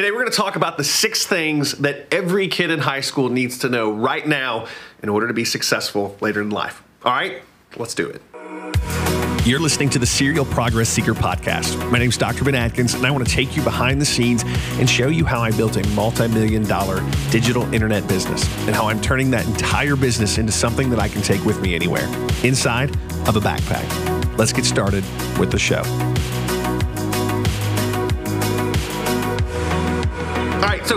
Today, we're going to talk about the six things that every kid in high school needs to know right now in order to be successful later in life. All right, let's do it. You're listening to the Serial Progress Seeker podcast. My name is Dr. Ben Adkins, and I want to take you behind the scenes and show you how I built a multi million dollar digital internet business and how I'm turning that entire business into something that I can take with me anywhere inside of a backpack. Let's get started with the show.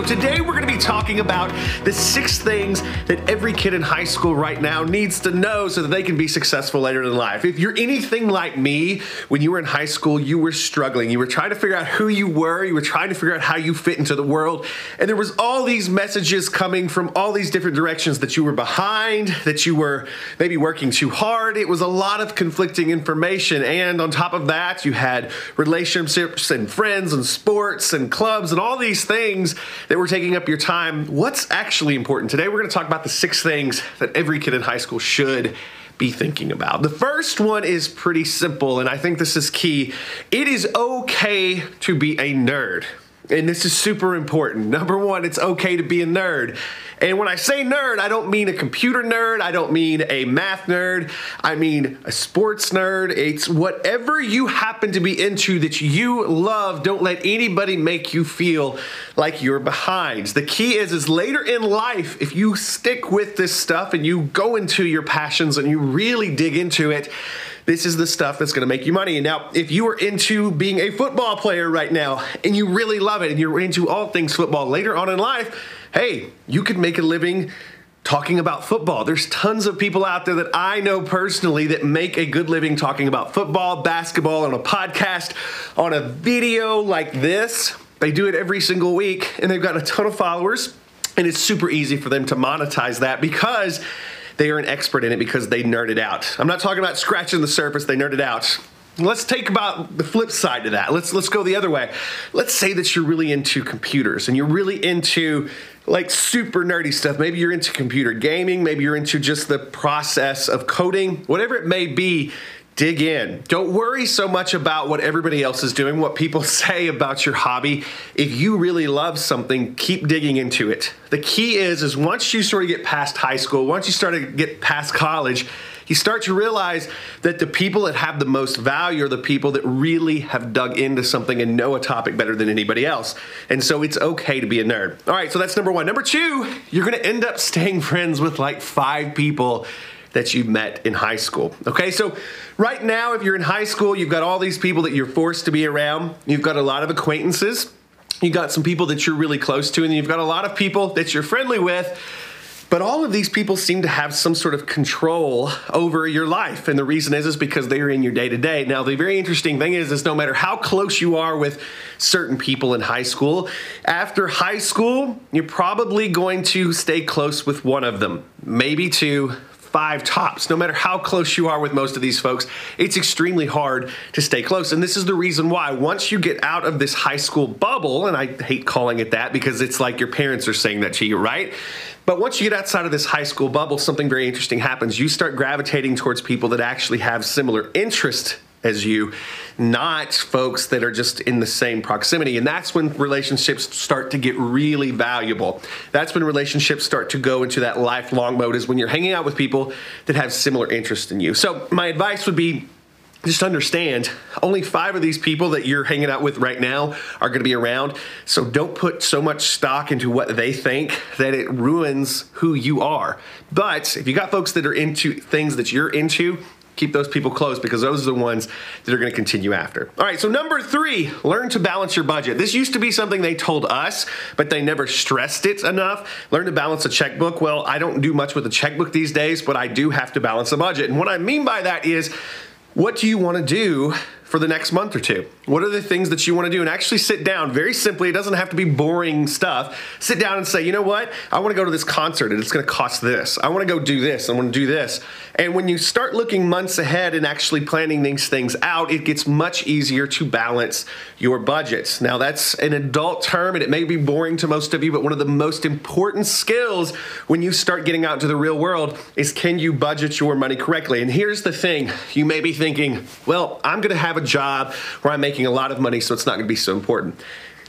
Today we're going to be talking about the six things that every kid in high school right now needs to know so that they can be successful later in life. If you're anything like me, when you were in high school, you were struggling. You were trying to figure out who you were, you were trying to figure out how you fit into the world, and there was all these messages coming from all these different directions that you were behind, that you were maybe working too hard. It was a lot of conflicting information, and on top of that, you had relationships and friends and sports and clubs and all these things that were taking up your time, what's actually important? Today, we're going to talk about the six things that every kid in high school should be thinking about. The first one is pretty simple, and I think this is key. It is okay to be a nerd. And this is super important. Number one, it's okay to be a nerd. And when I say nerd, I don't mean a computer nerd. I don't mean a math nerd. I mean a sports nerd. It's whatever you happen to be into that you love. Don't let anybody make you feel like you're behind. The key is, is later in life, if you stick with this stuff and you go into your passions and you really dig into it, this is the stuff that's going to make you money. And now, if you are into being a football player right now and you really love it and you're into all things football later on in life, hey, you could make a living talking about football. There's tons of people out there that I know personally that make a good living talking about football, basketball on a podcast, on a video like this. They do it every single week and they've got a ton of followers. And it's super easy for them to monetize that because they are an expert in it because they nerded out. I'm not talking about scratching the surface, they nerded out. Let's take about the flip side to that. Let's let's go the other way. Let's say that you're really into computers and you're really into like super nerdy stuff. Maybe you're into computer gaming, maybe you're into just the process of coding, whatever it may be dig in. Don't worry so much about what everybody else is doing, what people say about your hobby. If you really love something, keep digging into it. The key is is once you sort of get past high school, once you start to get past college, you start to realize that the people that have the most value are the people that really have dug into something and know a topic better than anybody else. And so it's okay to be a nerd. All right, so that's number 1. Number 2, you're going to end up staying friends with like 5 people that you met in high school. Okay, so right now, if you're in high school, you've got all these people that you're forced to be around, you've got a lot of acquaintances, you've got some people that you're really close to, and you've got a lot of people that you're friendly with. But all of these people seem to have some sort of control over your life. And the reason is is because they are in your day to day. Now, the very interesting thing is is no matter how close you are with certain people in high school, after high school, you're probably going to stay close with one of them, maybe two, five tops. No matter how close you are with most of these folks, it's extremely hard to stay close. And this is the reason why. Once you get out of this high school bubble, and I hate calling it that because it's like your parents are saying that to you, right? But once you get outside of this high school bubble, something very interesting happens. You start gravitating towards people that actually have similar interests as you, not folks that are just in the same proximity. And that's when relationships start to get really valuable. That's when relationships start to go into that lifelong mode, is when you're hanging out with people that have similar interests in you. So, my advice would be just understand only five of these people that you're hanging out with right now are going to be around. So don't put so much stock into what they think that it ruins who you are. But if you got folks that are into things that you're into, keep those people close because those are the ones that are going to continue after. All right, so number three, learn to balance your budget. This used to be something they told us, but they never stressed it enough. Learn to balance a checkbook. Well, I don't do much with a checkbook these days, but I do have to balance a budget. And what I mean by that is, what do you want to do for the next month or two? What are the things that you want to do? And actually sit down very simply. It doesn't have to be boring stuff. Sit down and say, you know what? I want to go to this concert and it's going to cost this. I want to go do this. I want to do this. And when you start looking months ahead and actually planning these things out, it gets much easier to balance your budgets. Now, that's an adult term and it may be boring to most of you, but one of the most important skills when you start getting out into the real world is can you budget your money correctly? And here's the thing you may be thinking, well, I'm going to have a job where I'm making a lot of money, so it's not to be so important.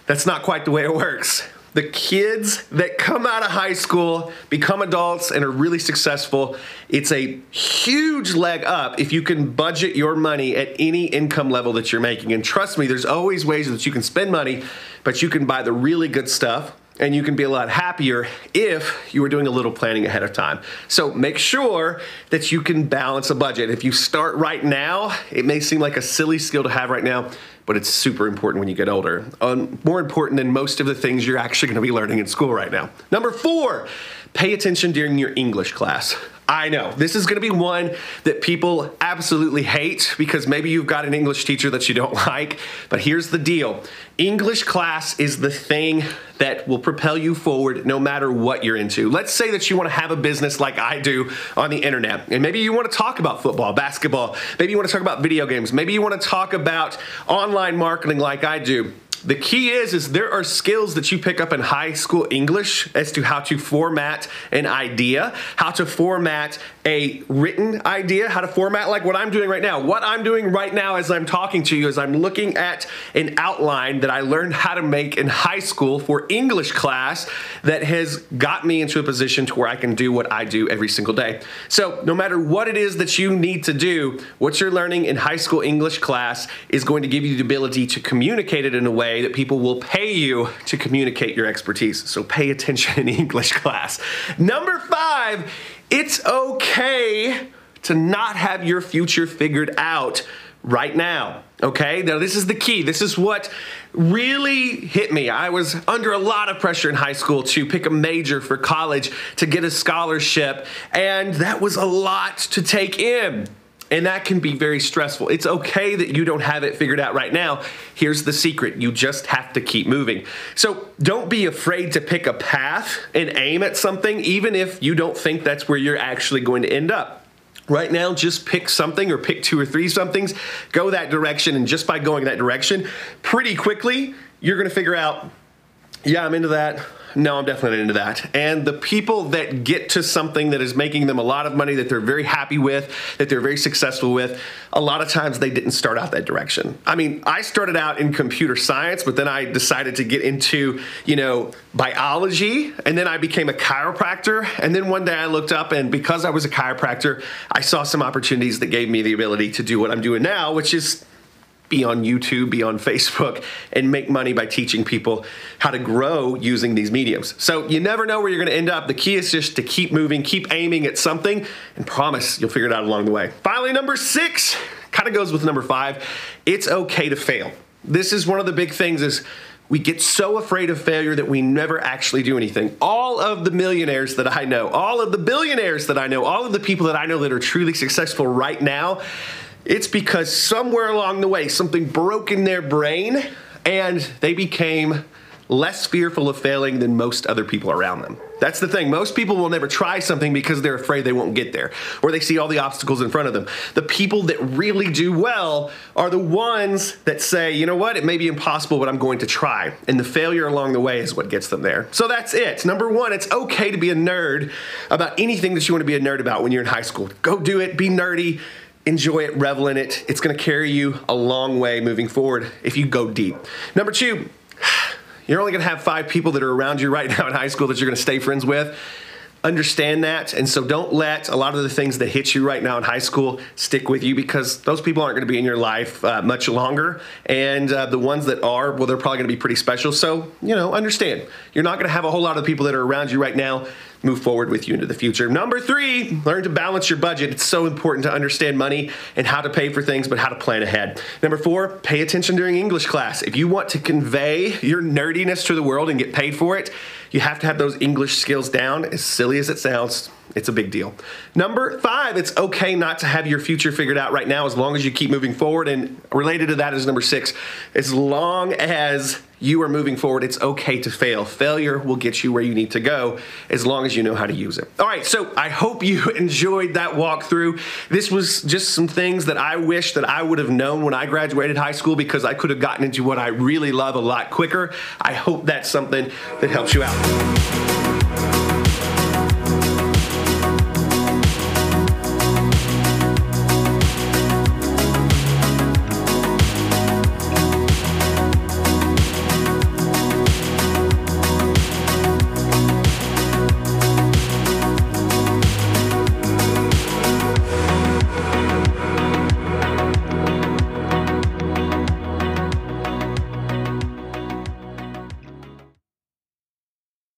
That's not quite the way it works. The kids that come out of high school, become adults, and are really successful, it's a huge leg up if you can budget your money at any income level that you're making. And trust me, there's always ways that you can spend money, but you can buy the really good stuff and you can be a lot happier if you are doing a little planning ahead of time. So make sure that you can balance a budget. If you start right now, it may seem like a silly skill to have right now, but it's super important when you get older. Um, more important than most of the things you're actually to be learning in school right now. Number four, pay attention during your English class. I know this is going to be one that people absolutely hate because maybe you've got an English teacher that you don't like. But here's the deal English class is the thing that will propel you forward no matter what you're into. Let's say that you want to have a business like I do on the internet, and maybe you want to talk about football, basketball, maybe you want to talk about video games, maybe you want to talk about online marketing like I do. The key is is there are skills that you pick up in high school English as to how to format an idea, how to format a written idea, how to format like what I'm doing right now. What I'm doing right now as I'm talking to you is I'm looking at an outline that I learned how to make in high school for English class that has got me into a position to where I can do what I do every single day. So, no matter what it is that you need to do, what you're learning in high school English class is going to give you the ability to communicate it in a way that people will pay you to communicate your expertise. So pay attention in English class. Number five, it's okay to not have your future figured out right now. Okay, now this is the key. This is what really hit me. I was under a lot of pressure in high school to pick a major for college, to get a scholarship, and that was a lot to take in. And that can be very stressful. It's okay that you don't have it figured out right now. Here's the secret you just have to keep moving. So don't be afraid to pick a path and aim at something, even if you don't think that's where you're actually going to end up. Right now, just pick something or pick two or three somethings, go that direction, and just by going that direction, pretty quickly, you're gonna figure out, yeah, I'm into that no, I'm definitely into that. And the people that get to something that is making them a lot of money that they're very happy with, that they're very successful with, a lot of times they didn't start out that direction. I mean, I started out in computer science, but then I decided to get into, you know, biology, and then I became a chiropractor. And then one day I looked up, and because I was a chiropractor, I saw some opportunities that gave me the ability to do what I'm doing now, which is be on YouTube, be on Facebook, and make money by teaching people how to grow using these mediums. So you never know where you're to end up. The key is just to keep moving, keep aiming at something, and promise you'll figure it out along the way. Finally, number six kind of goes with number five. It's okay to fail. This is one of the big things is we get so afraid of failure that we never actually do anything. All of the millionaires that I know, all of the billionaires that I know, all of the people that I know that are truly successful right now, it's because somewhere along the way something broke in their brain and they became less fearful of failing than most other people around them. That's the thing. Most people will never try something because they're afraid they won't get there or they see all the obstacles in front of them. The people that really do well are the ones that say, you know what, it may be impossible, but I'm going to try. And the failure along the way is what gets them there. So that's it. Number one, it's okay to be a nerd about anything that you want to be a nerd about when you're in high school. Go do it, be nerdy enjoy it, revel in it. It's going to carry you a long way moving forward if you go deep. Number two, you're only going to have five people that are around you right now in high school that you're going to stay friends with. Understand that. And so don't let a lot of the things that hit you right now in high school stick with you because those people aren't going to be in your life uh, much longer. And uh, the ones that are, well, they're probably going to be pretty special. So, you know, understand. You're not going to have a whole lot of people that are around you right now move forward with you into the future. Number three, learn to balance your budget. It's so important to understand money and how to pay for things, but how to plan ahead. Number four, pay attention during English class. If you want to convey your nerdiness to the world and get paid for it, you have to have those English skills down. As silly as it sounds, it's a big deal. Number five, it's okay not to have your future figured out right now as long as you keep moving forward. And related to that is number six, as long as you are moving forward, it's okay to fail. Failure will get you where you need to go as long as you know how to use it. All right, so I hope you enjoyed that walkthrough. This was just some things that I wish that I would have known when I graduated high school because I could have gotten into what I really love a lot quicker. I hope that's something that helps you out.